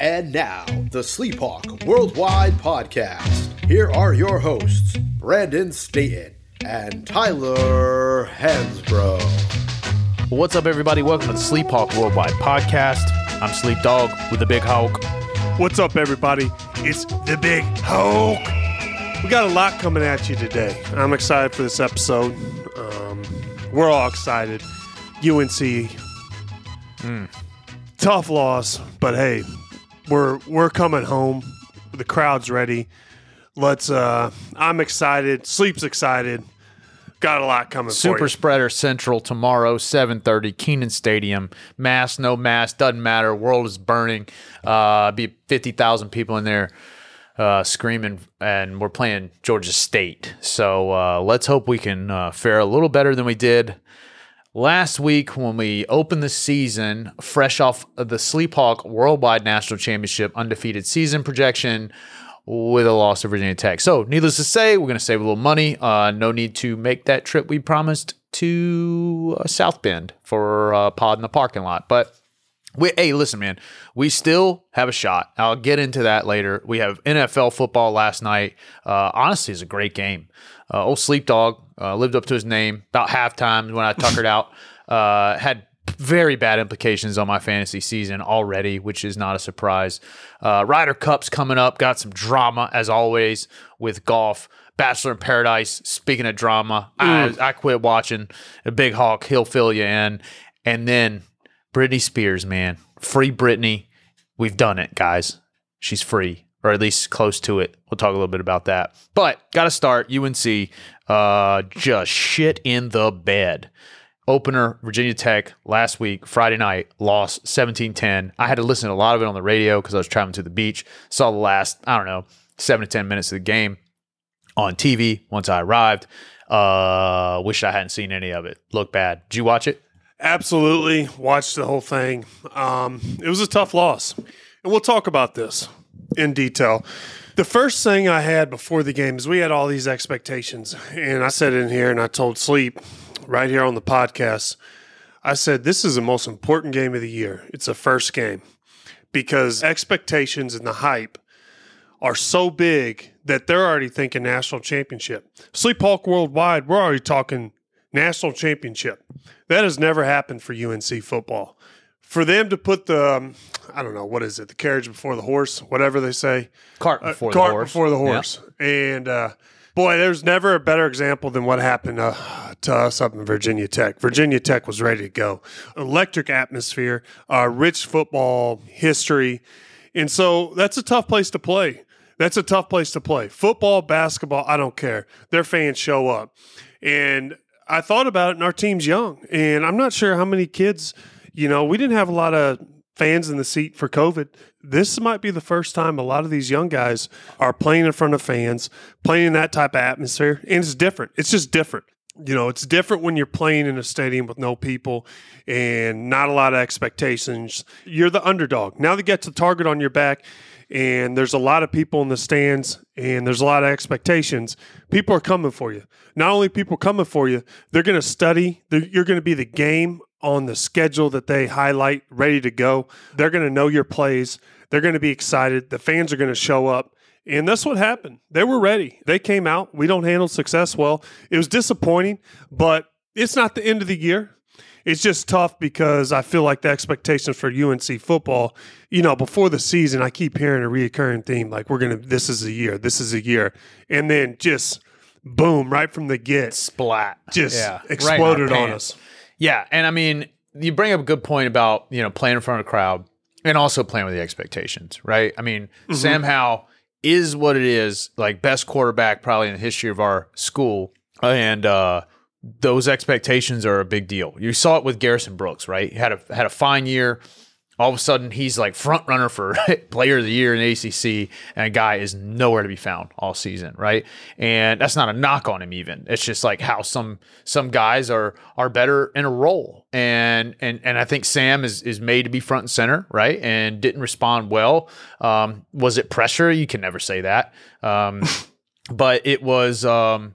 And now, the Sleephawk Worldwide Podcast. Here are your hosts, Brandon Staten and Tyler Hansbrough. What's up, everybody? Welcome to the Sleephawk Worldwide Podcast. I'm Sleep Dog with the Big Hulk. What's up, everybody? It's the Big Hulk. We got a lot coming at you today. I'm excited for this episode. Um, we're all excited. UNC, tough loss, but hey, we're we're coming home. The crowd's ready. Let's. uh I'm excited. Sleep's excited. Got a lot coming for Super. Spreader Central tomorrow, 7:30, Kenan Stadium. Mask, no mask, doesn't matter. World is burning. Uh, be 50,000 people in there uh, screaming, and we're playing Georgia State. So uh, let's hope we can uh, fare a little better than we did last week when we opened the season, fresh off of the Sleephawk Worldwide National Championship undefeated season projection with a loss to Virginia Tech. So, needless to say, we're going to save a little money. Uh, no need to make that trip we promised to uh, South Bend for uh, pod in the parking lot. But we, hey, listen, man, we still have a shot. I'll get into that later. We have NFL football last night. Uh, honestly, it's a great game. Uh, old Sleep Dog uh, lived up to his name about halftime when I tuckered out. Uh, had very bad implications on my fantasy season already, which is not a surprise. Uh, Ryder Cup's coming up. Got some drama as always with golf. Bachelor in Paradise. Speaking of drama, I, I quit watching. A big hawk, he'll fill you in. And then Britney Spears, man, free Britney. We've done it, guys. She's free, or at least close to it. We'll talk a little bit about that. But got to start. UNC, uh, just shit in the bed opener Virginia Tech last week, Friday night, lost 17-10. I had to listen to a lot of it on the radio because I was traveling to the beach. Saw the last, I don't know, seven to 10 minutes of the game on TV once I arrived. Uh, wish I hadn't seen any of it. Look bad. Did you watch it? Absolutely. Watched the whole thing. Um, it was a tough loss. And we'll talk about this in detail. The first thing I had before the game is we had all these expectations. And I said in here and I told Sleep right here on the podcast, I said, this is the most important game of the year. It's the first game because expectations and the hype are so big that they're already thinking national championship. Sleep Hawk Worldwide, we're already talking national championship. That has never happened for UNC football. For them to put the, um, I don't know, what is it, the carriage before the horse, whatever they say, Cart uh, before cart the horse. before the Yeah. And uh, boy, there's never a better example than what happened uh, to us up in Virginia Tech. Virginia Tech was ready to go. Electric atmosphere, uh, rich football history. And so that's a tough place to play. That's a tough place to play. Football, basketball, I don't care. Their fans show up. And I thought about it, and our team's young. And I'm not sure how many kids, you know, we didn't have a lot of fans in the seat for COVID. This might be the first time a lot of these young guys are playing in front of fans, playing in that type of atmosphere. And it's different. It's just different. You know, it's different when you're playing in a stadium with no people and not a lot of expectations. You're the underdog. Now they get the target on your back and there's a lot of people in the stands and there's a lot of expectations. People are coming for you. Not only people coming for you, they're going to study. They're, you're going to be the game on the schedule that they highlight, ready to go. They're going to know your plays. They're going to be excited. The fans are going to show up. And that's what happened. They were ready. They came out. We don't handle success well. It was disappointing, but it's not the end of the year. It's just tough because I feel like the expectations for UNC football, you know, before the season, I keep hearing a reoccurring theme like we're gonna this is a year, this is a year, and then just boom, right from the get, Splat. just Yeah, right exploded on pants. us. Yeah, and I mean, you bring up a good point about you know playing in front of a crowd and also playing with the expectations, right? I mean, Mm-hmm. Sam Howell is what it is, like best quarterback probably in the history of our school, and uh, those expectations are a big deal. You saw it with Garrison Brooks, right? He had a had a fine year. All of a sudden, he's like front runner for player of the year in the ACC, and a guy is nowhere to be found all season, right? And that's not a knock on him, even. It's just like how some some guys are are better in a role, and and and I think Sam is is made to be front and center, right? And didn't respond well. Um, was it pressure? You can never say that, um, but it was. Um,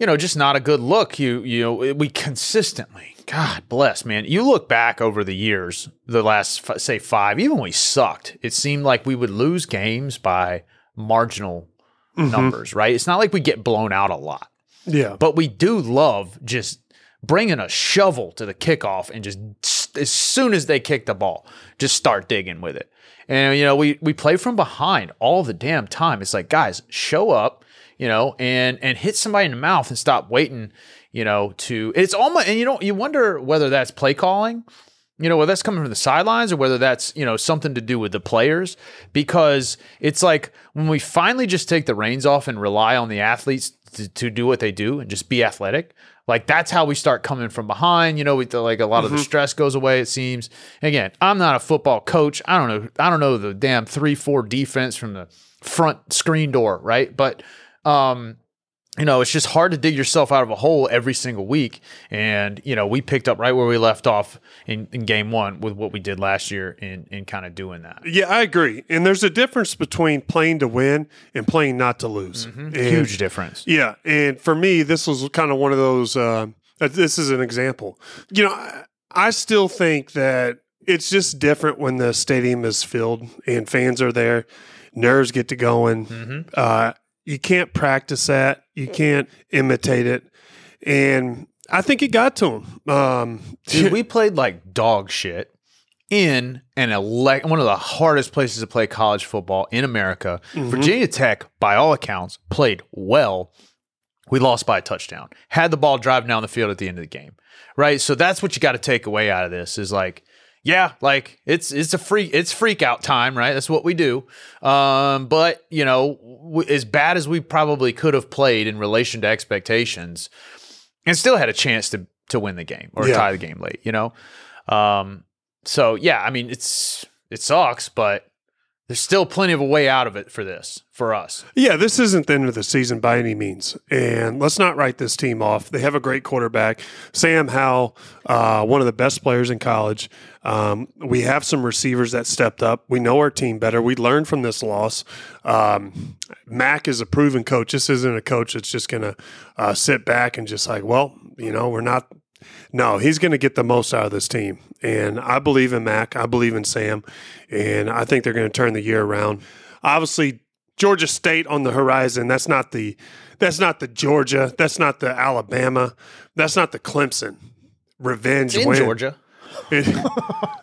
you know, just not a good look. You you know, we consistently, God bless, man. You look back over the years, the last f- say five, even when we sucked, it seemed like we would lose games by marginal mm-hmm. numbers, right? It's not like we get blown out a lot, Yeah. but we do love just bringing a shovel to the kickoff and just as soon as they kick the ball, just start digging with it. And you know, we we play from behind all the damn time. It's like, guys, show up, you know, and and hit somebody in the mouth and stop waiting, you know, to it's almost and you know, you wonder whether that's play calling, you know, whether that's coming from the sidelines or whether that's, you know, something to do with the players because it's like when we finally just take the reins off and rely on the athletes to, to do what they do and just be athletic, like that's how we start coming from behind. You know, we like a lot of the stress goes away. It seems. Again, I'm not a football coach. I don't know. I don't know the damn three four defense from the front screen door, right? But um, you know, it's just hard to dig yourself out of a hole every single week. And, you know, we picked up right where we left off in, in game one with what we did last year in, in kind of doing that. Yeah, I agree. And there's a difference between playing to win and playing not to lose. And- Huge difference. Yeah, and for me, this was kind of one of those. Uh, uh, this is an example. You know, I, I still think that it's just different when the stadium is filled and fans are there, nerves get to going. Uh, you can't practice that. You can't imitate it, and I think it got to him. Um, Dude, we played like dog shit in an elect one of the hardest places to play college football in America. Virginia Tech, by all accounts, played well. We lost by a touchdown. Had the ball driving down the field at the end of the game. Right? So that's what you got to take away out of this is like yeah, like it's it's a freak it's freak out time, right? That's what we do. Um, but you know, w- as bad as we probably could have played in relation to expectations, and still had a chance to to win the game or Yeah. tie the game late, you know. Um, so yeah, I mean it's it sucks, but there's still plenty of a way out of it for this for us. Yeah, this isn't the end of the season by any means. And let's not write this team off. They have a great quarterback, Sam Howell, uh, one of the best players in college. Um, we have some receivers that stepped up. We know our team better. We learned from this loss. Um, Mack is a proven coach. This isn't a coach that's just going to uh, sit back and just like, well, you know, we're not. No, he's going to get the most out of this team. And I believe in Mack. I believe in Sam. And I think they're going to turn the year around. Obviously, Georgia State on the horizon. That's not the that's not the Georgia. That's not the Alabama. That's not the Clemson. Revenge In win. Georgia. It-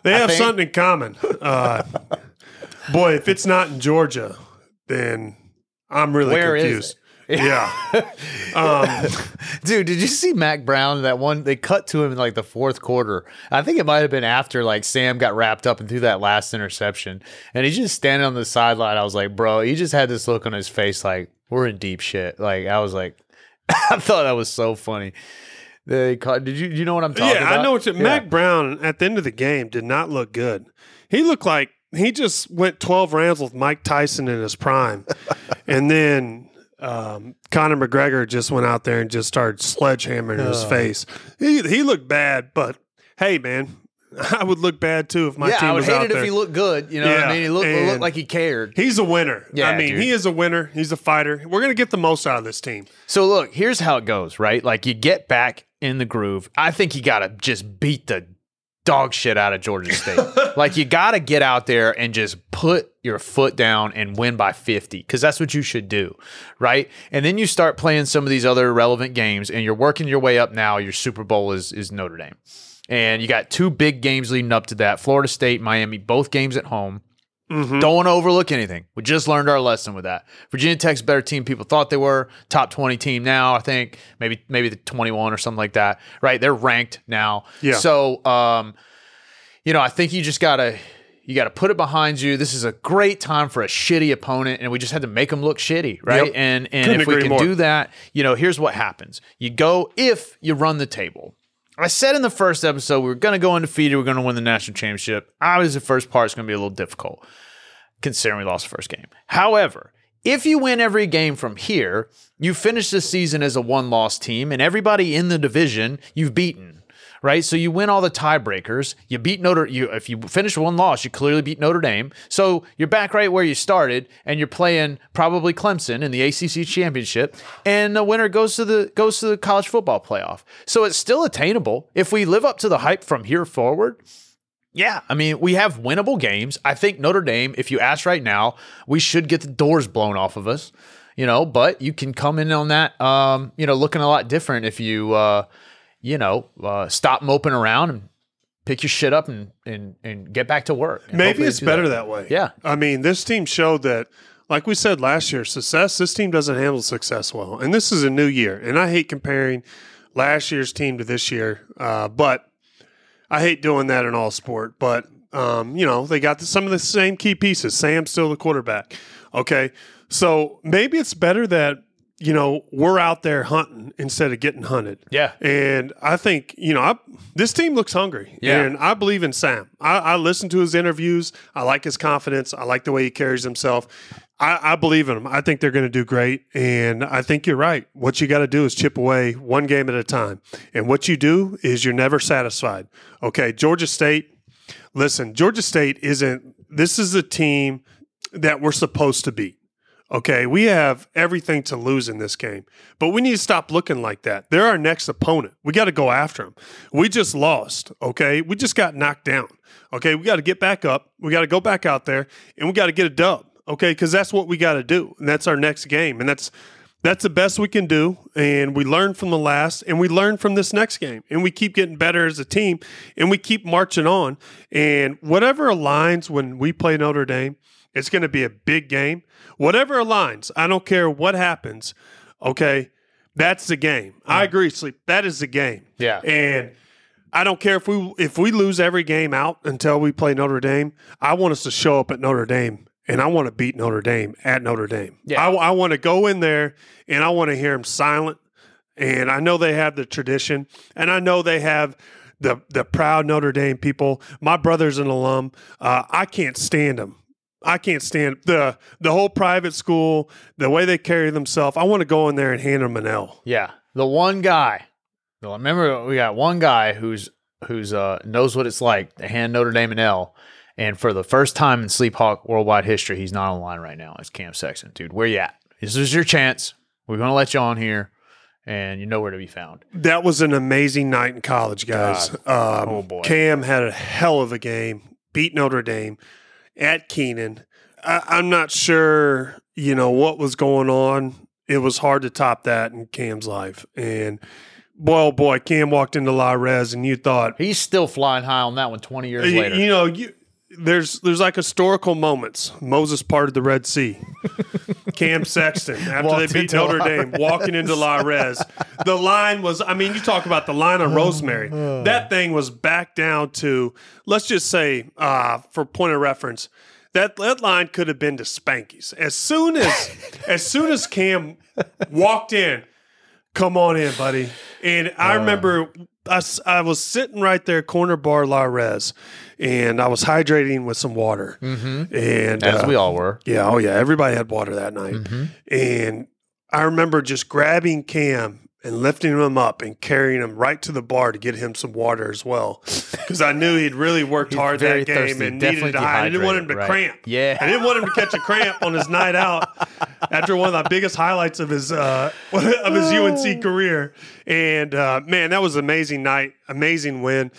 they have think. something in common. Uh, boy, if it's not in Georgia, then I'm really Where confused. Yeah. um, Dude, did you see Mack Brown? That one they cut to him in like the fourth quarter. I think it might have been after like Sam got wrapped up and threw that last interception, and he's just standing on the sideline. I was like, bro, he just had this look on his face, like we're in deep shit. Like I was like, I thought that was so funny. They caught. Did you you know what I'm talking yeah, about? I know what you, Yeah. Mack Brown at the end of the game did not look good. He looked like he just went 12 rounds with Mike Tyson in his prime. and then um, Conor McGregor just went out there and just started sledgehammering in his Oh. face. He, he looked bad, but hey, man, I would look bad too if my yeah, team was out there. I would hate it there. if he looked good. You know Yeah, I mean? He looked, looked like he cared. He's a winner. Yeah, I mean, dude. he is a winner. He's a fighter. We're going to get the most out of this team. So look, here's how it goes, right? Like you get back in the groove. I think you got to just beat the dog shit out of Georgia State. like you got to get out there and just put your foot down and win by 50 cuz that's what you should do, right? And then you start playing some of these other relevant games and you're working your way up now. Your Super Bowl is is Notre Dame. And you got two big games leading up to that. Florida State, Miami, both games at home. Mm-hmm. Don't want to overlook anything. We just learned our lesson with that. Virginia Tech's a better team people thought they were. Top 20 team now, I think. Maybe maybe the 21 or something like that. Right? They're ranked now. Yeah. So um, you know, I think you just gotta you gotta put it behind you. This is a great time for a shitty opponent, and we just had to make them look shitty, right? Yep. And and Couldn't if we can more. do that, you know, here's what happens. You go if you run the table. I said in the first episode we were going to go undefeated. We're going to win the national championship. Obviously, the first part is going to be a little difficult considering we lost the first game. However, if you win every game from here, you finish the season as a one loss team, and everybody in the division you've beaten, right? So you win all the tiebreakers. You beat Notre. You if you finish one loss, you clearly beat Notre Dame. So you're back right where you started, and you're playing probably Clemson in the ACC championship, and the winner goes to the goes to the college football playoff. So it's still attainable if we live up to the hype from here forward. Yeah, I mean, we have winnable games. I think Notre Dame, if you ask right now, we should get the doors blown off of us, you know, but you can come in on that, um, you know, looking a lot different if you, uh, you know, uh, stop moping around and pick your shit up and, and, and get back to work. Maybe it's better that. way. Yeah. I mean, this team showed that, like we said last year, success, this team doesn't handle success well. And this is a new year. And I hate comparing last year's team to this year, uh, but I hate doing that in all sport. But, um, you know, they got the, some of the same key pieces. Sam's still the quarterback. Okay. So maybe it's better that, you know, we're out there hunting instead of getting hunted. Yeah. And I think, you know, I, this team looks hungry. Yeah. And I believe in Sam. I, I listen to his interviews. I like his confidence. I like the way he carries himself. I, I believe in him. I think they're going to do great. And I think you're right. What you got to do is chip away one game at a time. And what you do is you're never satisfied. Okay. Georgia State, listen, Georgia State isn't, this is a team that we're supposed to beat. Okay, we have everything to lose in this game, but we need to stop looking like that. They're our next opponent. We got to go after them. We just lost. Okay, we just got knocked down. Okay, we got to get back up. We got to go back out there, and we got to get a dub. Okay, because that's what we got to do, and that's our next game, and that's that's the best we can do. And we learn from the last, and we learn from this next game, and we keep getting better as a team, and we keep marching on. And whatever aligns when we play Notre Dame, it's going to be a big game. Whatever aligns, I don't care what happens. Okay, that's the game. I agree, sleep. That is the game. Yeah. and I don't care if we if we lose every game out until we play Notre Dame. I want us to show up at Notre Dame. And I want to beat Notre Dame at Notre Dame. Yeah. I, I want to go in there and I want to hear them silent. And I know they have the tradition, and I know they have the the proud Notre Dame people. My brother's an alum. Uh, I can't stand them. I can't stand the the whole private school, the way they carry themselves. I want to go in there and hand them an L. Yeah, the one guy. Remember we got one guy who's who's uh knows what it's like to hand Notre Dame an L, and for the first time in Sleep Hawk worldwide history, he's not online right now. It's Cam Sexton, dude. Where you at? This is your chance. We're gonna let you on here, and you know where to be found. That was an amazing night in college, guys. Um, Oh, boy. Cam had a hell of a game. Beat Notre Dame at Kenan. I, I'm not sure, you know, what was going on. It was hard to top that in Cam's life. And boy, oh boy, Cam walked into La Res, and you thought, He's still flying high on that one 20 years you, later. you know, you, there's there's like historical moments. Moses parted the Red Sea. Cam Sexton after they beat Notre La Dame, walking into La Res. The line was, I mean, you talk about the line on Rosemary. That thing was back down to, let's just say, uh, for point of reference, that that line could have been to Spanky's. As soon as as soon as Cam walked in, come on in, buddy. And I remember I, I was sitting right there, corner bar La Res, and I was hydrating with some water. Mm-hmm. And as uh, we all were. yeah, oh yeah, everybody had water that night. And I remember just grabbing Cam and lifting him up and carrying him right to the bar to get him some water as well, because I knew he'd really worked hard that game thirsty, and definitely needed to hide. I didn't want him to right. cramp. Yeah. I didn't want him to catch a cramp on his night out after one of the biggest highlights of his uh, of his UNC career. And uh, man, that was an amazing night, amazing win,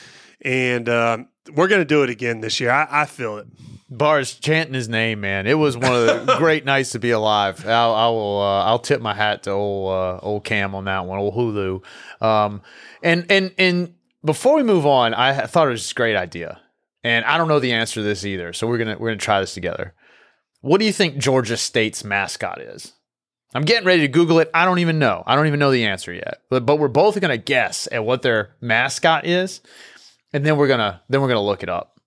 and uh, we're gonna do it again this year. I, I feel it. Bars chanting his name, man. It was one of the great nights to be alive. I'll, I will. Uh, I'll tip my hat to old uh, old Cam on that one, old Hulu. Um, and and and before we move on, I thought it was a great idea, and I don't know the answer to this either. So we're gonna we're gonna try this together. What do you think Georgia State's mascot is? I'm getting ready to Google it. I don't even know. I don't even know the answer yet. But but we're both gonna guess at what their mascot is, and then we're gonna then we're gonna look it up.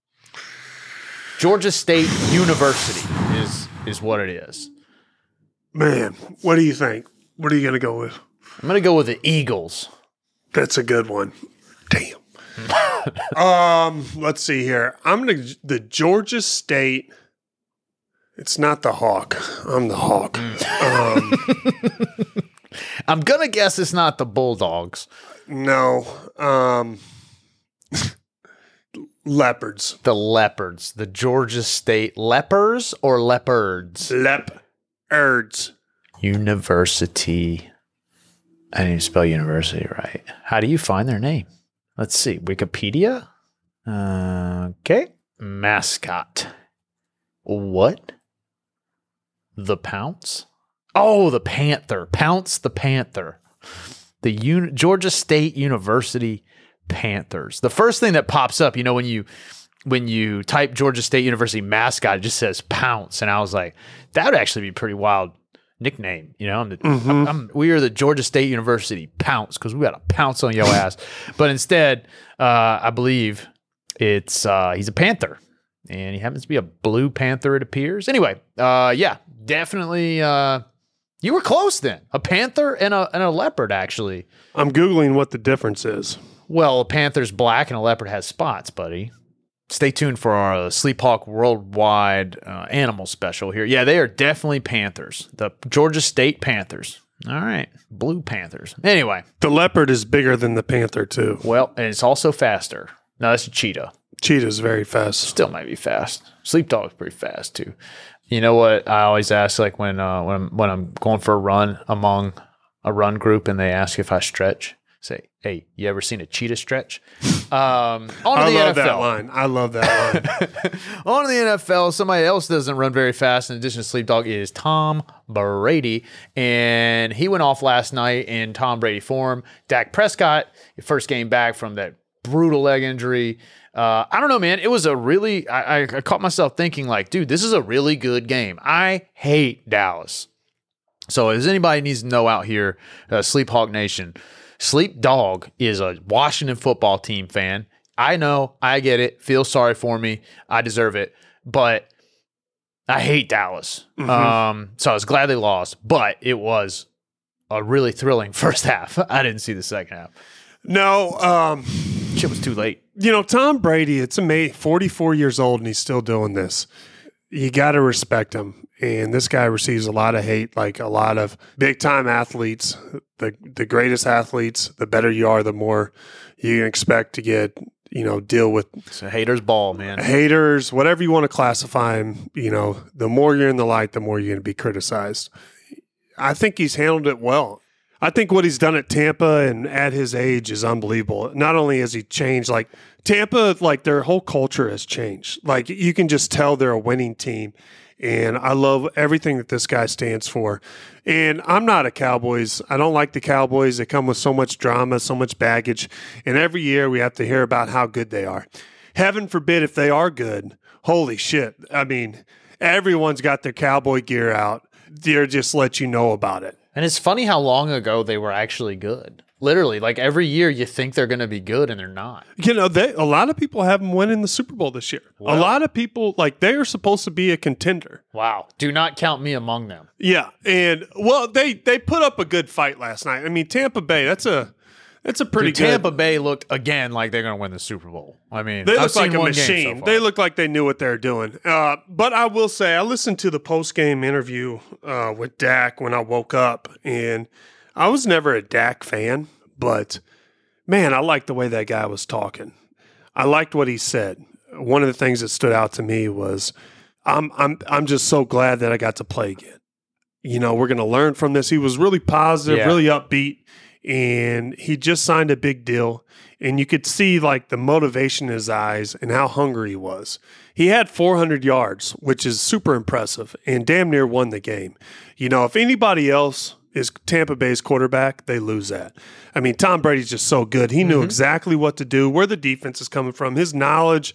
Georgia State University is is what it is. Man, what do you think? What are you gonna go with? I'm gonna go with the Eagles. That's a good one. Damn. um, let's see here. I'm gonna the Georgia State. It's not the Hawk. I'm the Hawk. Um, I'm gonna guess it's not the Bulldogs. no. Um, Leopards. The Leopards, the Georgia State Lepers or Leopards? Leopards. University. I didn't even spell university right. How do you find their name? Let's see. Wikipedia? Uh, okay. Mascot. What? The Pounce? Oh, the Panther. Pounce the Panther. The Un- Georgia State University Panthers. The first thing that pops up, you know, when you when you type Georgia State University mascot, it just says Pounce, and I was like, that would actually be pretty wild nickname. You know, I'm the, I'm, I'm, we are the Georgia State University Pounce because we got to pounce on your ass. But instead, uh, I believe it's uh, he's a Panther, and he happens to be a blue Panther. It appears. Anyway, uh, yeah, definitely. Uh, you were close then. A panther and a and a leopard actually. I'm Googling what the difference is. Well, a panther's black and a leopard has spots, buddy. Stay tuned for our Sleep Hawk Worldwide uh, Animal Special here. Yeah, they are definitely panthers. The Georgia State Panthers. All right, blue panthers. Anyway, The leopard is bigger than the panther, too. well, and it's also faster. No, that's a cheetah. Cheetah's very fast. Still might be fast. Sleep Dog's pretty fast too. You know what? I always ask, like when uh, when I'm, when I'm going for a run among a run group, and they ask if I stretch. Say, hey, you ever seen a cheetah stretch? Um, on to the love NFL. that line. I love that line. On to the NFL, somebody else doesn't run very fast in addition to Sleep Dog is Tom Brady. And he went off last night in Tom Brady form. Dak Prescott, first game back from that brutal leg injury. Uh, I don't know, man. It was a really, I, I, I caught myself thinking, like, dude, this is a really good game. I hate Dallas. So, as anybody needs to know out here, uh, Sleep Hawk Nation, Sleep Dog is a Washington football team fan. I know, I get it. Feel sorry for me. I deserve it. But I hate Dallas. Um, so I was glad they lost, but it was a really thrilling first half. I didn't see the second half. no, um, Shit was too late. you know, Tom Brady, it's amazing. 44 years old and he's still doing this. You got to respect him. And this guy receives a lot of hate, like a lot of big time athletes. The, the greatest athletes, the better you are, the more you expect to get, you know, deal with It's a hater's ball, man. haters, whatever you want to classify him, you know, the more you're in the light, the more you're going to be criticized. I think he's handled it well. I think what he's done at Tampa and at his age is unbelievable. Not only has he changed, like Tampa, like their whole culture has changed. Like you can just tell they're a winning team. And I love everything that this guy stands for. And I'm not a Cowboys. I don't like the Cowboys. They come with so much drama, so much baggage. And every year we have to hear about how good they are. Heaven forbid if they are good. Holy shit. I mean, everyone's got their cowboy gear out. They're just let you know about it. And it's funny how long ago they were actually good. Literally, like every year you think they're going to be good and they're not. You know, they a lot of people have them winning the Super Bowl this year. a lot of people like they are supposed to be a contender. Wow. Do not count me among them. Yeah, and well, they they put up a good fight last night. I mean, Tampa Bay, that's a that's a pretty Dude, good. Tampa Bay looked again like they're going to win the Super Bowl. I mean, They look like a game so machine. they look like they knew what they were doing. Uh, but I will say, I listened to the post game interview uh, with Dak when I woke up, and I was never a Dak fan, but man, I liked the way that guy was talking. I liked what he said. One of the things that stood out to me was, "I'm I'm I'm just so glad that I got to play again." You know, we're going to learn from this. He was really positive, Yeah. really upbeat, and he just signed a big deal and you could see like the motivation in his eyes and how hungry he was. He had 400 yards, which is super impressive, and damn near won the game. You know, if anybody else is Tampa Bay's quarterback, they lose that. I mean, Tom Brady's just so good. He knew exactly what to do, where the defense is coming from. His knowledge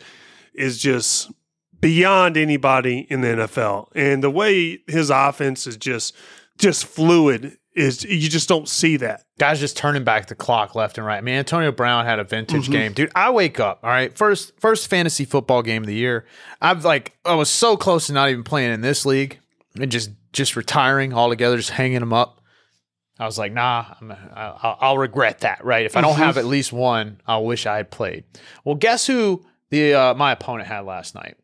is just beyond anybody in the NFL. And the way his offense is just just fluid is you just don't see that. guys just turning back the clock left and right. I mean, Antonio Brown had a vintage Mm-hmm. game, dude. I wake up, all right, first first fantasy football game of the year. I've like I was so close to not even playing in this league and just just retiring altogether, just hanging them up. I was like, nah, I'm, I'll, I'll regret that, right? If I don't Mm-hmm. have at least one, I'll wish I had played. Well, guess who the uh, my opponent had last night?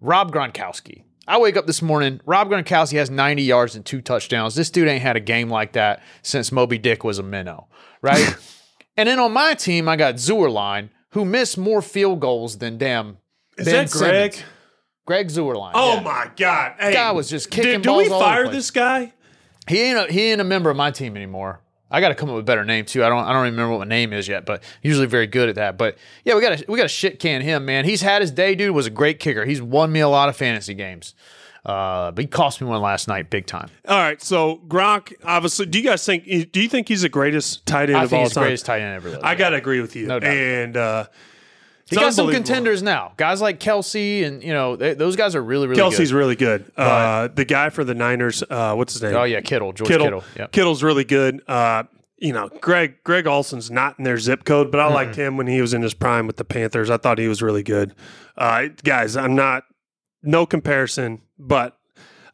Rob Gronkowski. I wake up this morning. Rob Gronkowski has 90 yards and two touchdowns. This dude ain't had a game like that since Moby Dick was a minnow, right? and then on my team, I got Zuerlein, who missed more field goals than damn. Is Ben that Greg? Simmons. Greg Zuerlein. Oh yeah. my God! Hey, guy was just kicking Did, do we all over the fire this guy? He ain't a, he ain't a member of my team anymore. I got to come up with a better name too. I don't I don't even remember what my name is yet, but usually very good at that. But yeah, we got to we got to shit can him, man. He's had his day, dude. Was a great kicker. He's won me a lot of fantasy games. Uh, but he cost me one last night, big time. All right, so Gronk, obviously, do you guys think? Do you think he's the greatest tight end I of think all he's the time? greatest tight end ever. lived. I gotta agree with you. No doubt. And uh, he got some contenders now. Guys like Kelce and you know they, those guys are really really good. Kelce's good. really good. Uh, the guy for the Niners, uh, what's his name? Oh yeah, Kittle, George Kittle. Kittle. Yep. Kittle's really good. Uh, you know, Greg Greg Olsen's not in their zip code, but I liked him when he was in his prime with the Panthers. I thought he was really good. Uh, guys, I'm not no comparison, but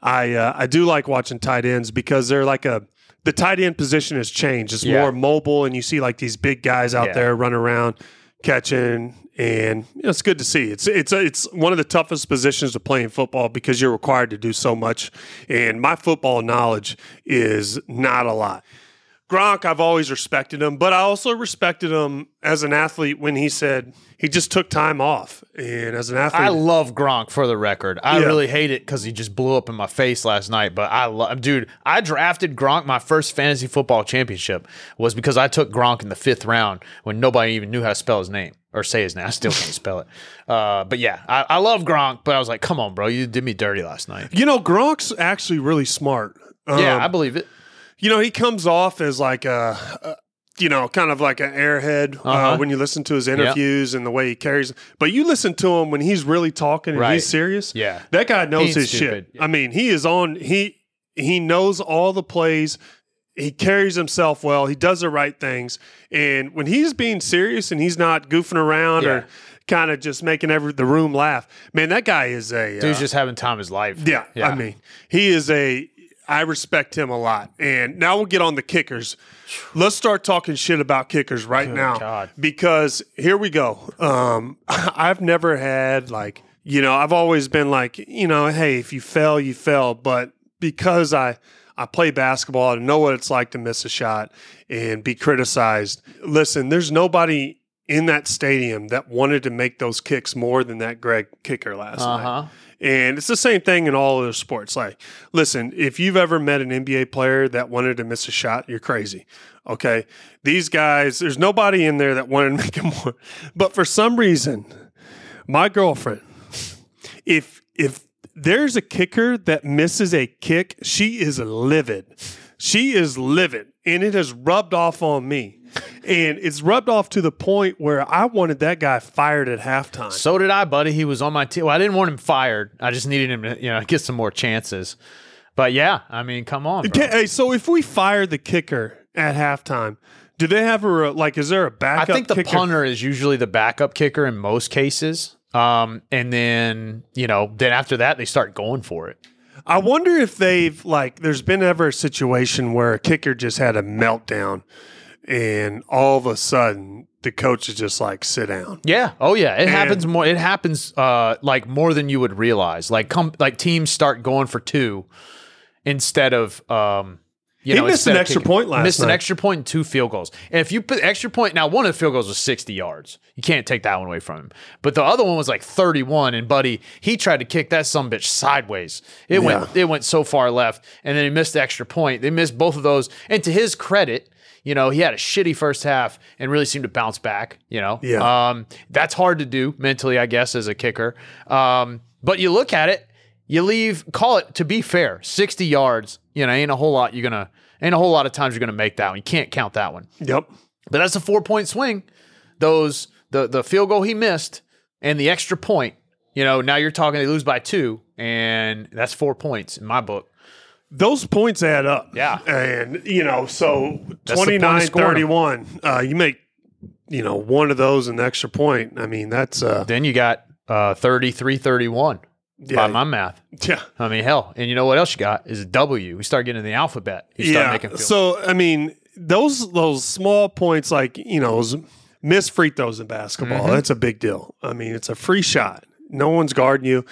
I uh, I do like watching tight ends because they're like a the tight end position has changed. It's Yeah. more mobile, and you see like these big guys out Yeah. there running around catching. And you know, it's good to see. It's it's it's one of the toughest positions to play in football because you're required to do so much. And my football knowledge is not a lot. Gronk, I've always respected him, but I also respected him as an athlete when he said he just took time off. And as an athlete, I love Gronk for the record. I Yeah. really hate it because he just blew up in my face last night. But I love, dude. I drafted Gronk. My first fantasy football championship was because I took Gronk in the fifth round when nobody even knew how to spell his name or say his name. I still can't spell it. Uh, but yeah, I, I love Gronk. But I was like, come on, bro, you did me dirty last night. you know, Gronk's actually really smart. Um, yeah, I believe it. You know, he comes off as like a, a you know, kind of like an airhead uh, Uh-huh. when you listen to his interviews and the way he carries. But you listen to him when he's really talking and Right. he's serious. Yeah. that guy knows ain't his stupid. shit. I mean, he is on. He he knows all the plays. He carries himself well. He does the right things. And when he's being serious and he's not goofing around Yeah. or kind of just making every the room laugh, man, that guy is a Dude's uh, just having time his life. yeah, I mean, he is a. I respect him a lot. And now we'll get on the kickers. Let's start talking shit about kickers right now God. because here we go. Um, I've never had like you know I've always been like you know hey if you fell you fell, but because I I play basketball I know what it's like to miss a shot and be criticized. Listen, there's nobody in that stadium that wanted to make those kicks more than that Greg kicker last Uh night. And it's the same thing in all other sports. Like, listen, if you've ever met an NBA player that wanted to miss a shot, you're crazy. Okay. These guys, there's nobody in there that wanted to make it more. But for some reason, my girlfriend, if if there's a kicker that misses a kick, she is livid. She is livid. And it has rubbed off on me. And it's rubbed off to the point where I wanted that guy fired at halftime. So did I, buddy. He was on my team. Well, I didn't want him fired. I just needed him to, you know, get some more chances. But yeah, I mean, come on, bro. Hey, so if we fire the kicker at halftime, do they have a like? Is there a backup? I think the kicker? punter is usually the backup kicker in most cases. Um, and then you know, then after that, they start going for it. I wonder if they've like. There's been ever a situation where a kicker just had a meltdown, and all of a sudden the coach is just like, "Sit down." Yeah. Oh yeah. It happens more. It happens uh like more than you would realize. Like come like teams start going for two instead of um. You He know, missed an extra kicking- point last night. Missed an night. extra point and two field goals. And if you put extra point, now one of the field goals was sixty yards. You can't take that one away from him. But the other one was like thirty-one. And buddy, he tried to kick that some bitch sideways. It went it went so far left, and then he missed the extra point. They missed both of those. And to his credit, you know, he had a shitty first half and really seemed to bounce back. You know, Yeah. um, that's hard to do mentally, I guess, as a kicker. Um, but you look at it, you leave, call it to be fair, 60 yards, you know, ain't a whole lot you're going to, ain't a whole lot of times you're going to make that one. You can't count that one. Yep. But that's a four point swing. Those, the, the field goal he missed and the extra point, you know, now you're talking they lose by two, and that's four points in my book. Those points add up. Yeah. And, you know, so That's the point of 29 scoring 31, uh, you make, you know, one of those an extra point. I mean, that's, uh, Then you got uh, 33 31 yeah. by my math. yeah. I mean, hell, and you know what else you got is a W. We start getting the alphabet. You start making field. So I mean, those those small points, like you know, missed free throws in basketball, Mm-hmm. that's a big deal. I mean, it's a free shot. No one's guarding you,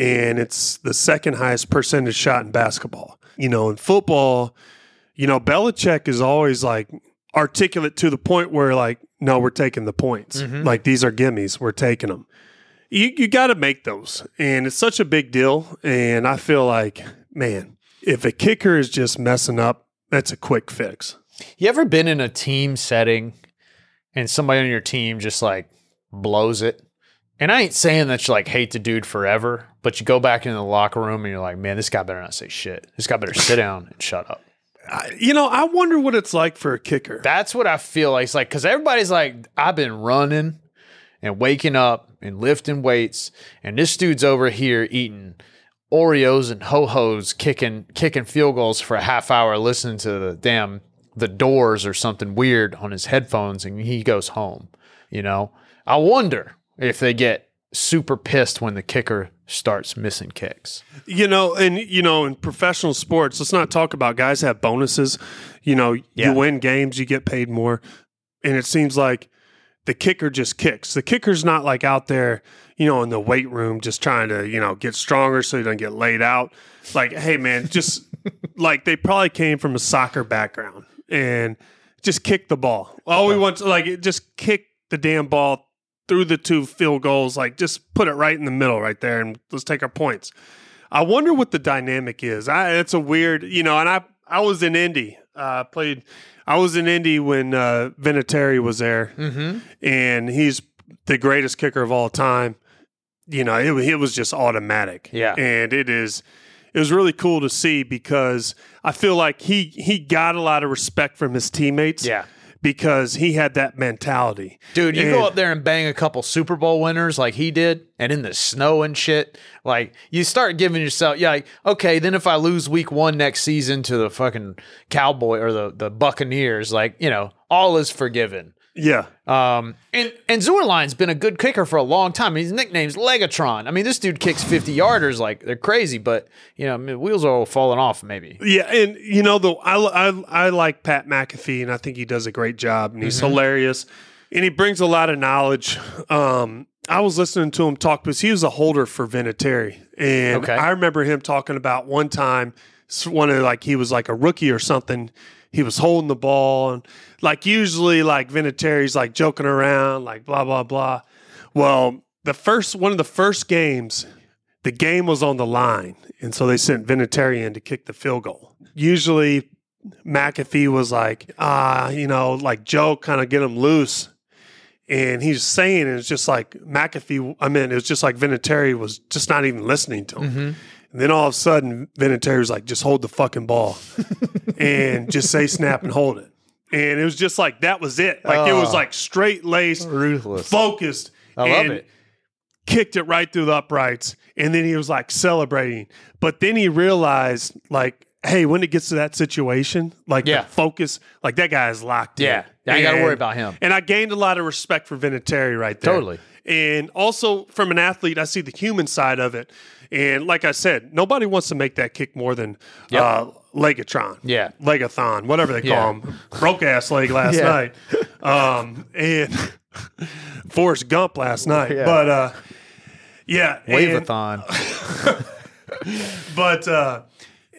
and it's the second highest percentage shot in basketball. You know, in football, you know, Belichick is always like articulate to the point where like no, we're taking the points. Mm-hmm. Like these are gimmies. We're taking them. You you got to make those, and it's such a big deal. And I feel like, man, if a kicker is just messing up, that's a quick fix. You ever been in a team setting and somebody on your team just like blows it? And I ain't saying that you like hate the dude forever, but you go back into the locker room and you're like, man, this guy better not say shit. This guy better sit down and shut up. I, you know, I wonder what it's like for a kicker. That's what I feel like. It's like, because everybody's like, I've been running and waking up and lifting weights, and this dude's over here eating Oreos and ho hos, kicking kicking field goals for a half hour, listening to the damn the doors or something weird on his headphones, and he goes home. You know, I wonder if they get super pissed when the kicker starts missing kicks. You know, and you know, in professional sports, let's not talk about guys have bonuses. You know, Yeah. you win games, you get paid more, and it seems like the kicker just kicks. The kicker's not like out there, you know, in the weight room just trying to, you know, get stronger so he doesn't get laid out. Like, hey man, just like they probably came from a soccer background and just kick the ball. All we want to like it- just kick the damn ball through the two field goals, like just put it right in the middle right there and let's take our points. I wonder what the dynamic is. I it's a weird, you know, and I I was in Indy. Uh played I was in Indy when uh Vinatieri was there Mm-hmm. and he's the greatest kicker of all time. You know, it, it was just automatic. Yeah. And it is it was really cool to see because I feel like he he got a lot of respect from his teammates Yeah. Because he had that mentality. Dude, you And- go up there and bang a couple Super Bowl winners like he did, and in the snow and shit. Like you start giving yourself, yeah, like, okay. Then if I lose week one next season to the fucking Cowboy or the the Buccaneers, like you know, all is forgiven. Yeah. Um, and and Zuerlein's been a good kicker for a long time. His nickname's Legatron. I mean, this dude kicks fifty yarders like they're crazy, but you know, I mean, wheels are all falling off. Maybe. Yeah, and you know the I, I I like Pat McAfee, and I think he does a great job, and he's Mm-hmm. hilarious, and he brings a lot of knowledge. Um, I was listening to him talk because he was a holder for Vinatieri, and Okay. I remember him talking about one time, one of like he was like a rookie or something. He was holding the ball, and like usually, like Vinatieri's like joking around, like blah blah blah. Well, the first one of the first games, the game was on the line, and so they sent Vinatieri in to kick the field goal. Usually, McAfee was like, ah, you know, like Joe, kind of get him loose. And he's saying, and it's just like McAfee. I mean, it was just like Vinatieri was just not even listening to him. And then all of a sudden, Vinatieri was like, just hold the fucking ball and just say snap and hold it. And it was just like that was it. Like it was Oh. like straight laced, Ruthless. focused. I love and it. Kicked it right through the uprights, and then he was like celebrating. But then he realized, like, hey, when it gets to that situation, like Yeah. the focus, like that guy is locked Yeah. in. I got to worry about him. And I gained a lot of respect for Vinatieri right there. Totally. And also from an athlete, I see the human side of it. And like I said, nobody wants to make that kick more than Yep. uh, Legatron. Yeah. Legathon, whatever they Yeah. call him. Broke ass leg last Yeah. night. Um, and Forrest Gump last night. Yeah. But uh, yeah. Waveathon. but uh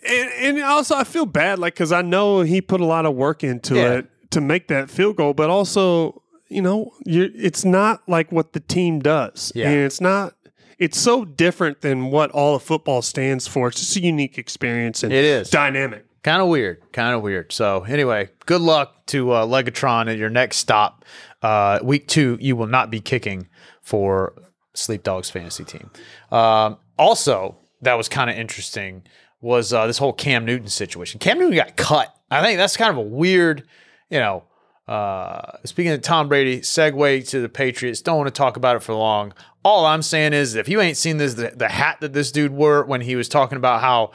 and, and also I feel bad like cuz I know he put a lot of work into Yeah. it to make that field goal but also you know it's not like what the team does. Yeah. and it's not it's so different than what all of football stands for. It's just a unique experience and It is. dynamic. Kind of weird kind of weird. So anyway good luck to uh, legatron at your next stop. Uh, week two you will not be kicking for sleep dogs fantasy team. Um, also that was kind of interesting was uh, this whole cam newton situation. Cam newton got cut. I think that's kind of a weird you know uh, speaking of Tom Brady, segue to the Patriots. Don't want to talk about it for long. All I'm saying is, if you ain't seen this, the, the hat that this dude wore when he was talking about how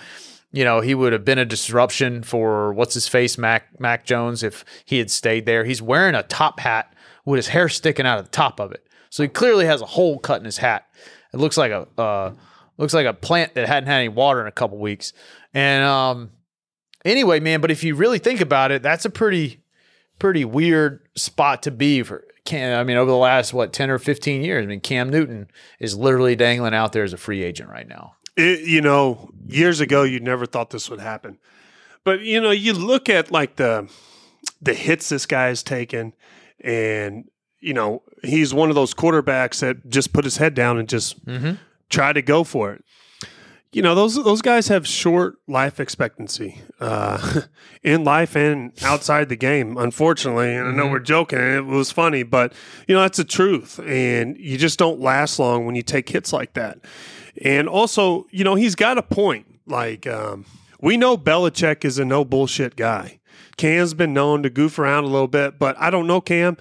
you know, he would have been a disruption for what's his face, Mac Mac Jones, if he had stayed there. He's wearing a top hat with his hair sticking out of the top of it, so he clearly has a hole cut in his hat. It looks like a uh, looks like a plant that hadn't had any water in a couple weeks. And um, anyway, man, but if you really think about it, that's a pretty pretty weird spot to be for. Cam, I mean, over the last what ten or fifteen years, I mean, Cam Newton is literally dangling out there as a free agent right now. it, you know, years ago you never thought this would happen. But you know, you look at like the the hits this guy has taken and you know, he's one of those quarterbacks that just put his head down and just mm-hmm. try to go for it. You know, those those guys have short life expectancy uh, in life and outside the game. Unfortunately, and I know we're joking, and it was funny, but you know that's the truth. And you just don't last long when you take hits like that. And also, you know, he's got a point. Like um, we know Belichick is a no bullshit guy. Cam's been known to goof around a little bit, but I don't know Cam.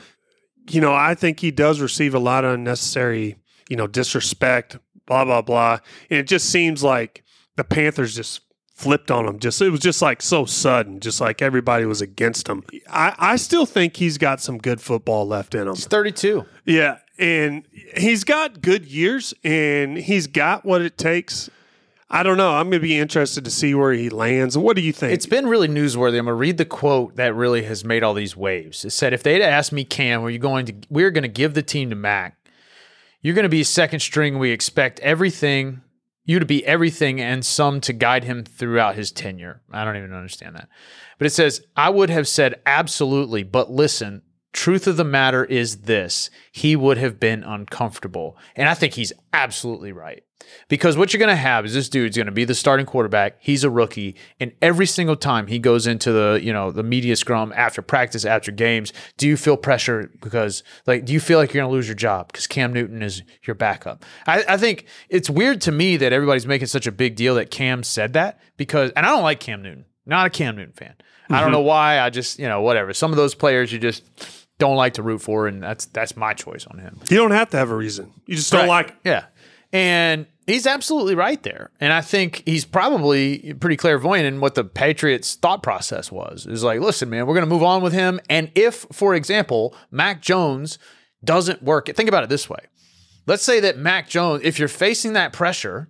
You know, I think he does receive a lot of unnecessary, you know, disrespect, blah blah blah. And it just seems like the Panthers just flipped on him. Just it was just like so sudden, just like everybody was against him. I, I still think he's got some good football left in him. He's 32. Yeah, and he's got good years, and he's got what it takes. I don't know. I'm going to be interested to see where he lands. What do you think? It's been really newsworthy. I'm gonna read the quote that really has made all these waves. It said, "If they'd asked me, Cam, are you going to? We're going to give the team to Mac. You're going to be second string. We expect everything, you to be everything, and some to guide him throughout his tenure. I don't even understand that, but it says I would have said absolutely, but listen." Truth of the matter is this he would have been uncomfortable. And I think he's absolutely right. Because what you're going to have is this dude's going to be the starting quarterback. He's a rookie, and every single time he goes into the you know the media scrum after practice, after games, do you feel pressure because like do you feel like you're going to lose your job because Cam Newton is your backup? I, I think it's weird to me that everybody's making such a big deal that Cam said that because, and I don't like Cam Newton, not a Cam Newton fan. I don't mm-hmm. know why. I just you know whatever. Some of those players you just don't like to root for, and that's that's my choice on him. you don't have to have a reason. You just don't Right. like. Yeah. And he's absolutely right there. And I think he's probably pretty clairvoyant in what the Patriots thought process was. Is like, listen, man, we're going to move on with him. And if, for example, Mac Jones doesn't work, think about it this way. Let's say that Mac Jones, if you're facing that pressure,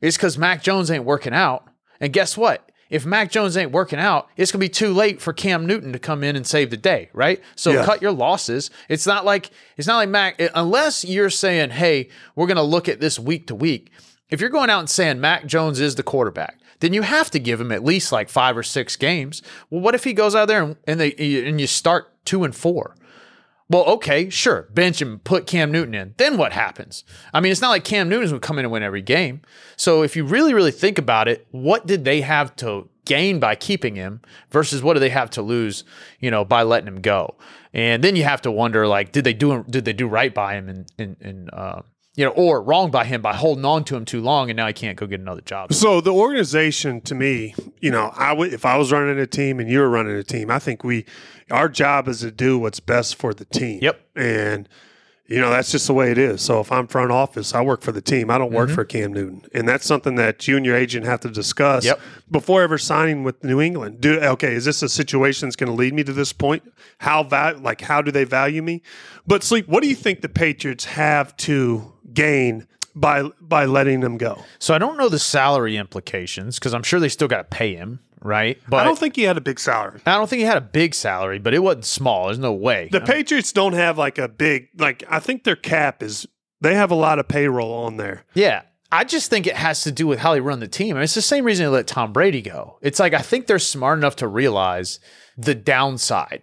it's because Mac Jones ain't working out. And guess what? If Mac Jones ain't working out, it's going to be too late for Cam Newton to come in and save the day, right? So Yeah. cut your losses. It's not like it's not like Mac uh, unless you're saying, "Hey, we're going to look at this week to week." If you're going out and saying Mac Jones is the quarterback, then you have to give him at least like 5 or 6 games. Well, what if he goes out there and, and they and you start 2 and 4? Well, okay, sure. Bench him, put Cam Newton in. Then what happens? I mean, it's not like Cam Newton would come in and win every game. So if you really, really think about it, what did they have to gain by keeping him versus what do they have to lose, you know, by letting him go? And then you have to wonder, like, did they do did they do right by him and and and uh, you know, or wrong by him by holding on to him too long and now he can't go get another job. So the organization, to me, you know, I would if I was running a team and you were running a team, I think we, our job is to do what's best for the team. Yep. And you know that's just the way it is. So if I'm front office, I work for the team. I don't Mm-hmm. work for Cam Newton, and that's something that you and your agent have to discuss Yep. before ever signing with New England. Do okay? Is this a situation that's going to lead me to this point? How val- like how do they value me? But sleep. What do you think the Patriots have to gain by by letting them go? So I don't know the salary implications because I'm sure they still got to pay him, right? But I don't think he had a big salary. I don't think he had a big salary, but it wasn't small. There's no way. The Patriots don't have like a big like I think their cap is they have a lot of payroll on there. Yeah. I just think it has to do with how they run the team. And it's the same reason they let Tom Brady go. It's like I think they're smart enough to realize the downside,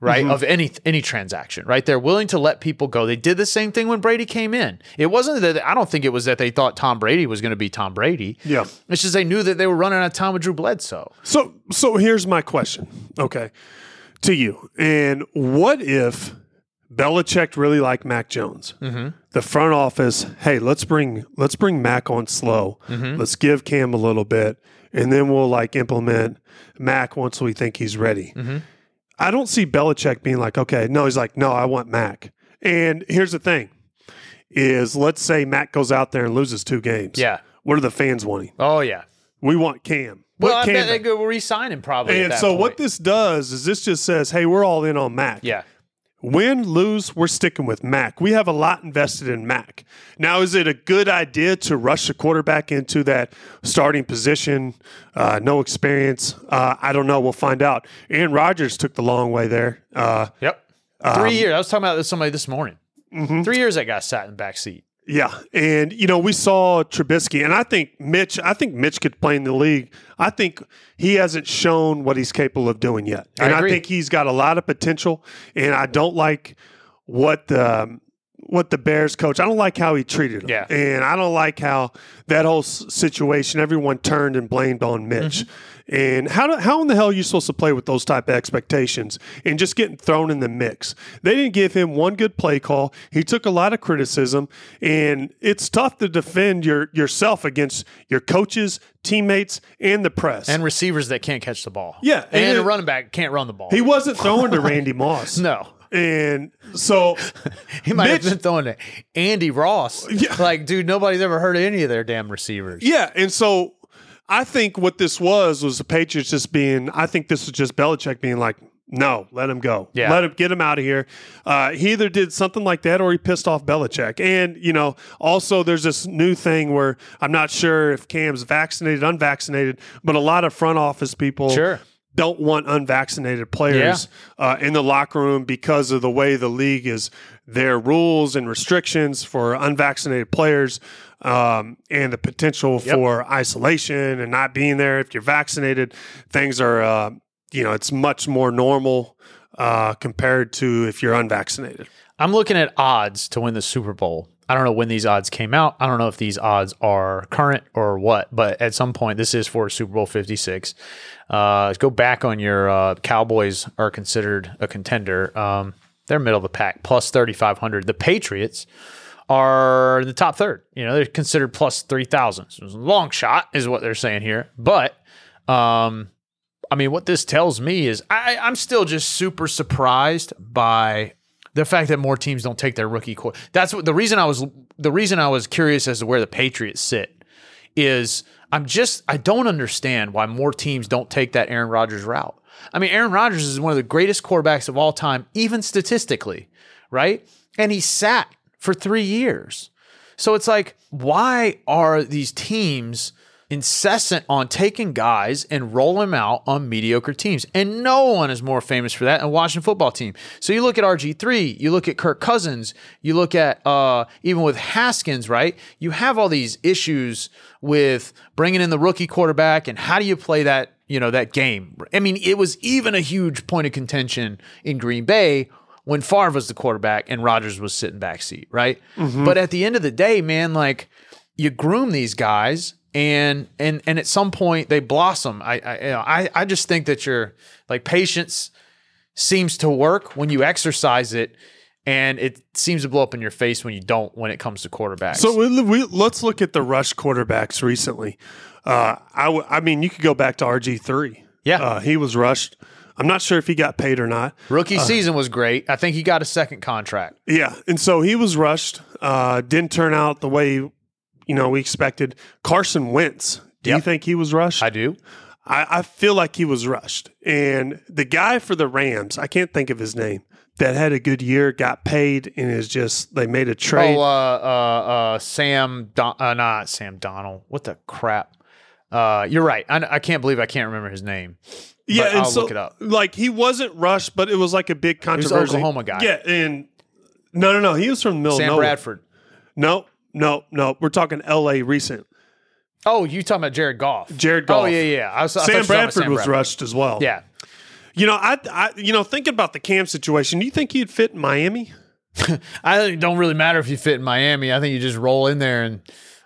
right, mm-hmm. of any any transaction, right? They're willing to let people go. They did the same thing when Brady came in. It wasn't that I don't think it was that they thought Tom Brady was going to be Tom Brady. Yeah. It's just they knew that they were running out of time with Drew Bledsoe. So so here's my question. Okay. To you. And what if Belichick really liked Mac Jones? Mm-hmm. The front office, hey, let's bring let's bring Mac on slow. Mm-hmm. Let's give Cam a little bit, and then we'll like implement Mac once we think he's ready. Mm-hmm. I don't see Belichick being like, okay, no, he's like, no, I want Mac. And here's the thing: is let's say Mac goes out there and loses two games. Yeah. What are the fans wanting? Oh yeah. We want Cam. Well, Put I Cam bet they go re-sign him probably. And so what this does is this just says, hey, we're all in on Mac. Yeah. Win, lose, we're sticking with Mac. We have a lot invested in Mac. Now, is it a good idea to rush a quarterback into that starting position? Uh, no experience. Uh, I don't know. We'll find out. Aaron Rodgers took the long way there. Uh, Yep. Um, Three years. I was talking about this somebody this morning. Mm-hmm. Three years that guy sat in the back seat. Yeah, and you know we saw Trubisky, and I think Mitch. I think Mitch could play in the league. I think he hasn't shown what he's capable of doing yet, and I, agree. think he's got a lot of potential. And I don't like what the what the Bears coach. I don't like how he treated him. Yeah. and I don't like how that whole situation. Everyone turned and blamed on Mitch. Mm-hmm. And how how in the hell are you supposed to play with those type of expectations and just getting thrown in the mix? They didn't give him one good play call. He took a lot of criticism, and it's tough to defend your yourself against your coaches, teammates, and the press. and receivers that can't catch the ball. Yeah, and, and a running back can't run the ball. he wasn't throwing to Randy Moss. no, And so he might Mitch- have been throwing to Andy Ross. Yeah. Like, dude, nobody's ever heard of any of their damn receivers. Yeah, and so I think what this was was the Patriots just being. I think this was just Belichick being like, "No, let him go. Yeah. Let him get him out of here." Uh, he either did something like that or he pissed off Belichick. And you know, also there's this new thing where I'm not sure if Cam's vaccinated, unvaccinated, but a lot of front office people Sure. Don't want unvaccinated players uh, in the locker room because of the way the league is their rules and restrictions for unvaccinated players um, and the potential Yep. for isolation and not being there if you're vaccinated things are uh, you know it's much more normal uh, compared to if you're unvaccinated I'm looking at odds to win the Super Bowl. I don't know when these odds came out. I don't know if these odds are current or what, but at some point, this is for Super Bowl 56. Uh, go back on your uh, Cowboys are considered a contender. Um, they're middle of the pack, plus 3,500. The Patriots are in the top third. You know, they're considered plus 3,000. So long shot, is what they're saying here. But, um, I mean, what this tells me is I, I'm still just super surprised by the fact that more teams don't take their rookie core. That's what the reason I was the reason I was curious as to where the Patriots sit is I'm just I don't understand why more teams don't take that Aaron Rodgers route. I mean, Aaron Rodgers is one of the greatest quarterbacks of all time, even statistically, right? And he sat for three years. So it's like, why are these teams incessant on taking guys and rolling them out on mediocre teams? And no one is more famous for that than Washington football team. So you look at RG3, you look at Kirk Cousins, you look at uh, even with Haskins, right? You have all these issues with bringing in the rookie quarterback and how do you play that, you know, that game? I mean, it was even a huge point of contention in Green Bay when Favre was the quarterback and Rodgers was sitting backseat, right? But at the end of the day, man, like you groom these guys and and and at some point they blossom. I I you know, I, I just think that your like patience seems to work when you exercise it and it seems to blow up in your face when you don't when it comes to quarterbacks. So we, we, let's look at the rush quarterbacks recently. Uh, I, w- I mean, you could go back to RG three. Yeah. uh, he was rushed. I'm not sure if he got paid or not. rookie season was great. I think he got a second contract. Yeah, and so he was rushed. Uh, didn't turn out the way you know we expected. Carson Wentz. Do you think he was rushed? I do. I, I feel like he was rushed. And the guy for the Rams, I can't think of his name, that had a good year, got paid, and is just they made a trade. Oh, uh, uh, uh, Sam, Don- uh, not Sam Darnold. What the crap? Uh, you're right. I, I can't believe I can't remember his name. yeah, and I'll so, look it up. Like he wasn't rushed, but it was like a big was controversy. Oklahoma guy. Yeah, and no, no, no, he was from the middle Sam. Bradford. No, no, no. We're talking L.A. recent. Oh, you talking about Jared Goff? Jared Goff. Oh yeah, yeah. I was, I Sam were talking about Bradford Sam was Bradford. rushed as well. Yeah. You know, I, I, you know, thinking about the Cam situation, do you think he'd fit in Miami? I don't really matter if you fit in Miami. I think you just roll in there and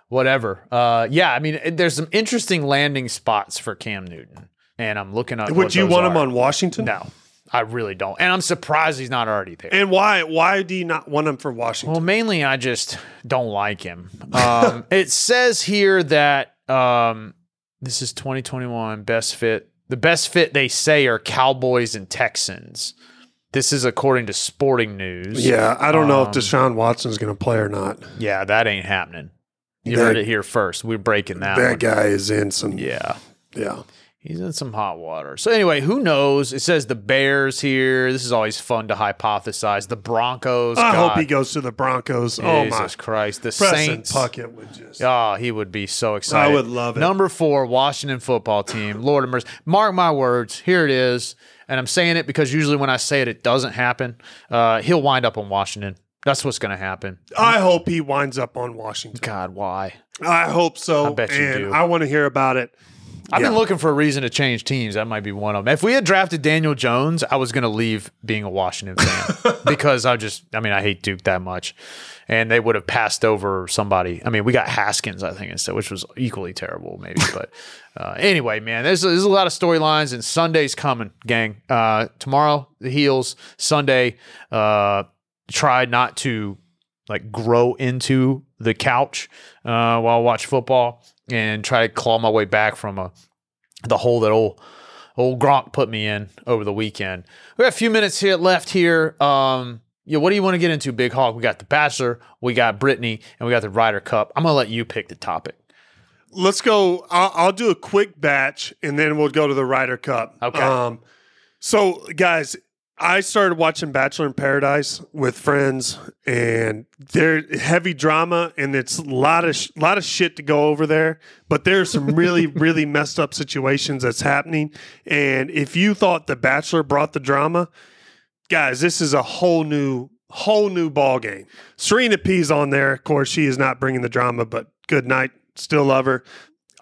whatever. Uh, yeah, I mean, there's some interesting landing spots for Cam Newton, and I'm looking up. Would you want him on Washington? No, I really don't, and I'm surprised he's not already there. And why? Why do you not want him for Washington? Well, mainly I just don't like him. Um, it says here that um, this is 2021 best fit. The best fit they say are Cowboys and Texans. This is according to Sporting News. yeah, I don't know if Um, Deshaun Watson's going to play or not. Yeah, that ain't happening. You That- heard it here first. We're breaking that. That one. guy is in some. Yeah. yeah. He's in some hot water. So anyway, who knows? It says the Bears here. This is always fun to hypothesize. The Broncos. I hope he goes to the Broncos. oh my! Jesus Christ. The Preston Saints. Puckett would just. Oh, he would be so excited. I would love it. Number four, Washington football team. Lord of mercy. Mark my words. Here it is. And I'm saying it because usually when I say it, it doesn't happen. Uh, he'll wind up on Washington. That's what's going to happen. I hope he winds up on Washington. God, why? I hope so. I bet you and do. I want to hear about it. I've been looking for a reason to change teams. That might be one of them. If we had drafted Daniel Jones, I was going to leave being a Washington fan because I just, I mean, I hate Duke that much. And they would have passed over somebody. I mean, we got Haskins, I think, instead, which was equally terrible, maybe. But uh, anyway, man, there's, there's a lot of storylines, and Sunday's coming, gang. Uh, tomorrow, the heels. Sunday, uh, try not to like grow into the couch uh, while I watch football and try to claw my way back from a the hole that old old Gronk put me in over the weekend. We got a few minutes here left here. Um, yeah, what do you want to get into, Big Hawk? We got the Bachelor, we got Brittany, and we got the Ryder Cup. I'm gonna let you pick the topic. Let's go. I'll, I'll do a quick batch and then we'll go to the Ryder Cup. Okay. Um, so, guys, I started watching Bachelor in Paradise with friends, and there heavy drama, and it's a lot of sh- lot of shit to go over there. But there's some really really messed up situations that's happening. And if you thought the Bachelor brought the drama, guys, this is a whole new whole new ball game. Serena P's on there. Of course, she is not bringing the drama, but good night. Still love her.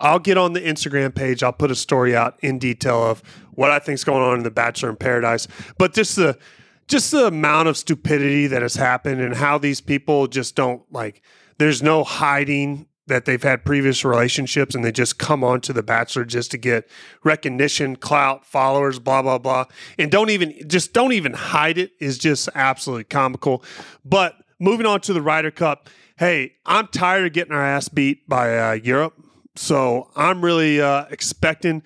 I'll get on the Instagram page. I'll put a story out in detail of what I think's going on in the Bachelor in Paradise. But just the just the amount of stupidity that has happened and how these people just don't like there's no hiding that they've had previous relationships and they just come on to the bachelor just to get recognition clout followers blah blah blah and don't even just don't even hide it is just absolutely comical but moving on to the Ryder Cup hey I'm tired of getting our ass beat by uh, Europe so I'm really uh, expecting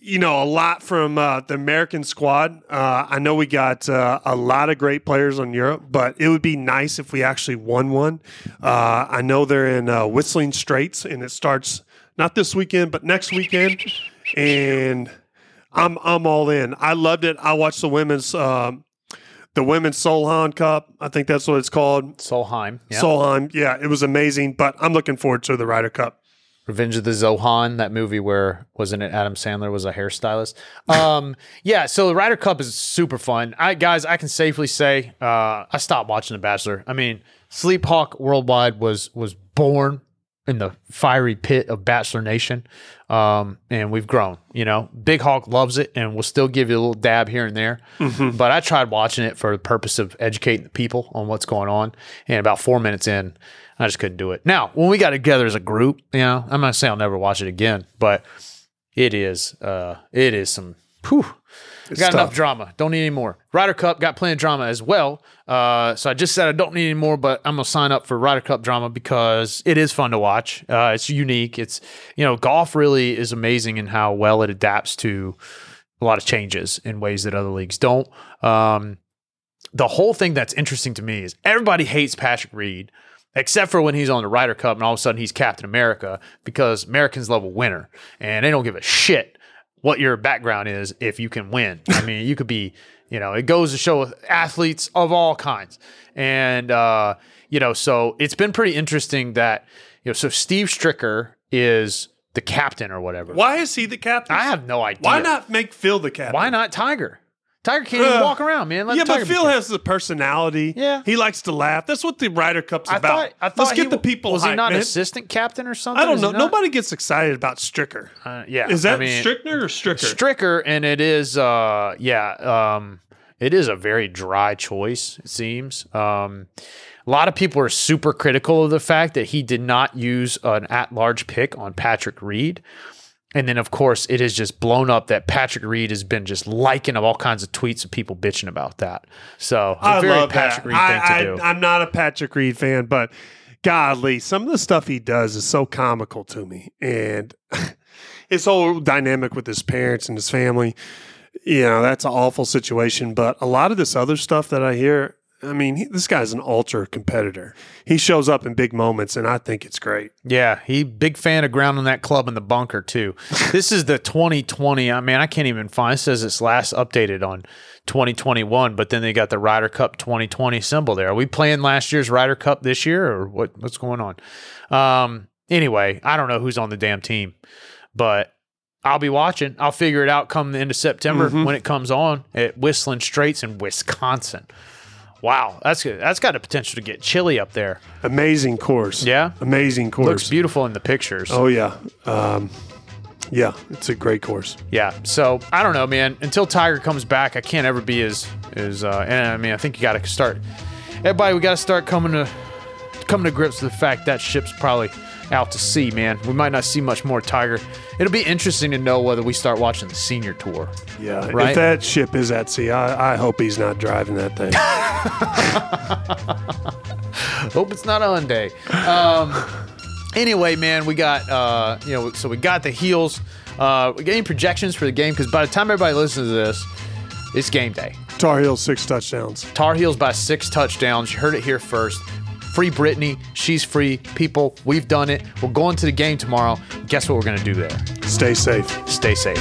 you know, a lot from uh, the American squad. Uh, I know we got uh, a lot of great players on Europe, but it would be nice if we actually won one. Uh, I know they're in uh, Whistling Straits, and it starts not this weekend, but next weekend. And I'm I'm all in. I loved it. I watched the women's um, the women's Solheim Cup. I think that's what it's called. Solheim, yeah. Solheim. Yeah, it was amazing. But I'm looking forward to the Ryder Cup. Revenge of the Zohan, that movie where wasn't it Adam Sandler was a hairstylist? Um, yeah, so the Ryder Cup is super fun. I guys, I can safely say uh, I stopped watching The Bachelor. I mean, Sleep Hawk Worldwide was was born in the fiery pit of Bachelor Nation, um, and we've grown. You know, Big Hawk loves it, and we'll still give you a little dab here and there. But I tried watching it for the purpose of educating the people on what's going on, and about four minutes in, I just couldn't do it. Now, when we got together as a group, you know, I'm not saying I'll never watch it again, but it is, uh, it is some. Whew, got enough drama. Don't need any more. Ryder Cup got plenty of drama as well. Uh, so I just said I don't need any more, but I'm gonna sign up for Ryder Cup drama because it is fun to watch. Uh, it's unique. It's you know, golf really is amazing in how well it adapts to a lot of changes in ways that other leagues don't. Um, the whole thing that's interesting to me is everybody hates Patrick Reed, except for when he's on the Ryder Cup and all of a sudden he's Captain America because Americans love a winner and they don't give a shit what your background is if you can win. I mean, you could be, you know, it goes to show with athletes of all kinds. And, uh, you know, so it's been pretty interesting that, you know, so Steve Stricker is the captain or whatever. Why is he the captain? I have no idea. Why not make Phil the captain? Why not Tiger? Tiger can't even Uh, walk around, man. Let yeah, but Phil has the personality. Yeah. he likes to laugh. That's what the Ryder Cup's I about. thought, I thought Let's he get the people. Was he not man. assistant captain or something? I don't Is know. Nobody gets excited about Stricker. Uh, yeah, Is that I mean, Strickner or Stricker? Stricker, and it is, uh, yeah, um, it is a very dry choice. It seems. Um, a lot of people are super critical of the fact that he did not use an at-large pick on Patrick Reed. And then, of course, it has just blown up that Patrick Reed has been just liking of all kinds of tweets of people bitching about that. So, I love Patrick that. Reed I, thing to do. I, I'm not a Patrick Reed fan, but godly, some of the stuff he does is so comical to me, and his whole dynamic with his parents and his family. You know, that's an awful situation. But a lot of this other stuff that I hear, I mean, he, this guy's an ultra competitor. He shows up in big moments, and I think it's great. Yeah, he big fan of grounding that club in the bunker too. this is the 2020. I mean, I can't even find. It says it's last updated on 2021, but then they got the Ryder Cup 2020 symbol there. Are we playing last year's Ryder Cup this year, or what? What's going on? Um. Anyway, I don't know who's on the damn team, but I'll be watching. I'll figure it out come the end of September when it comes on at Whistling Straits in Wisconsin. Wow, that's good. That's got a potential to get chilly up there. Amazing course. Yeah? Amazing course. Looks beautiful in the pictures. Oh yeah. Um, Yeah, it's a great course. Yeah. So I don't know, man. Until Tiger comes back, I can't ever be as as. Uh, and I mean, I think you got to start. Everybody, we got to start coming to coming to grips with the fact that ship's probably out to sea, man. We might not see much more Tiger. It'll be interesting to know whether we start watching the senior tour. Yeah, Right. if that ship is at sea, I, I hope he's not driving that thing. Hope it's not on day. Um, anyway, man, we got uh, you know, so we got the heels. Uh, we got any projections for the game? Because by the time everybody listens to this, it's game day. Tar Heels six touchdowns. Tar Heels by six touchdowns. You heard it here first. Free Brittany. She's free. People, we've done it. We're going to the game tomorrow. Guess what we're going to do there? Stay safe. Stay safe.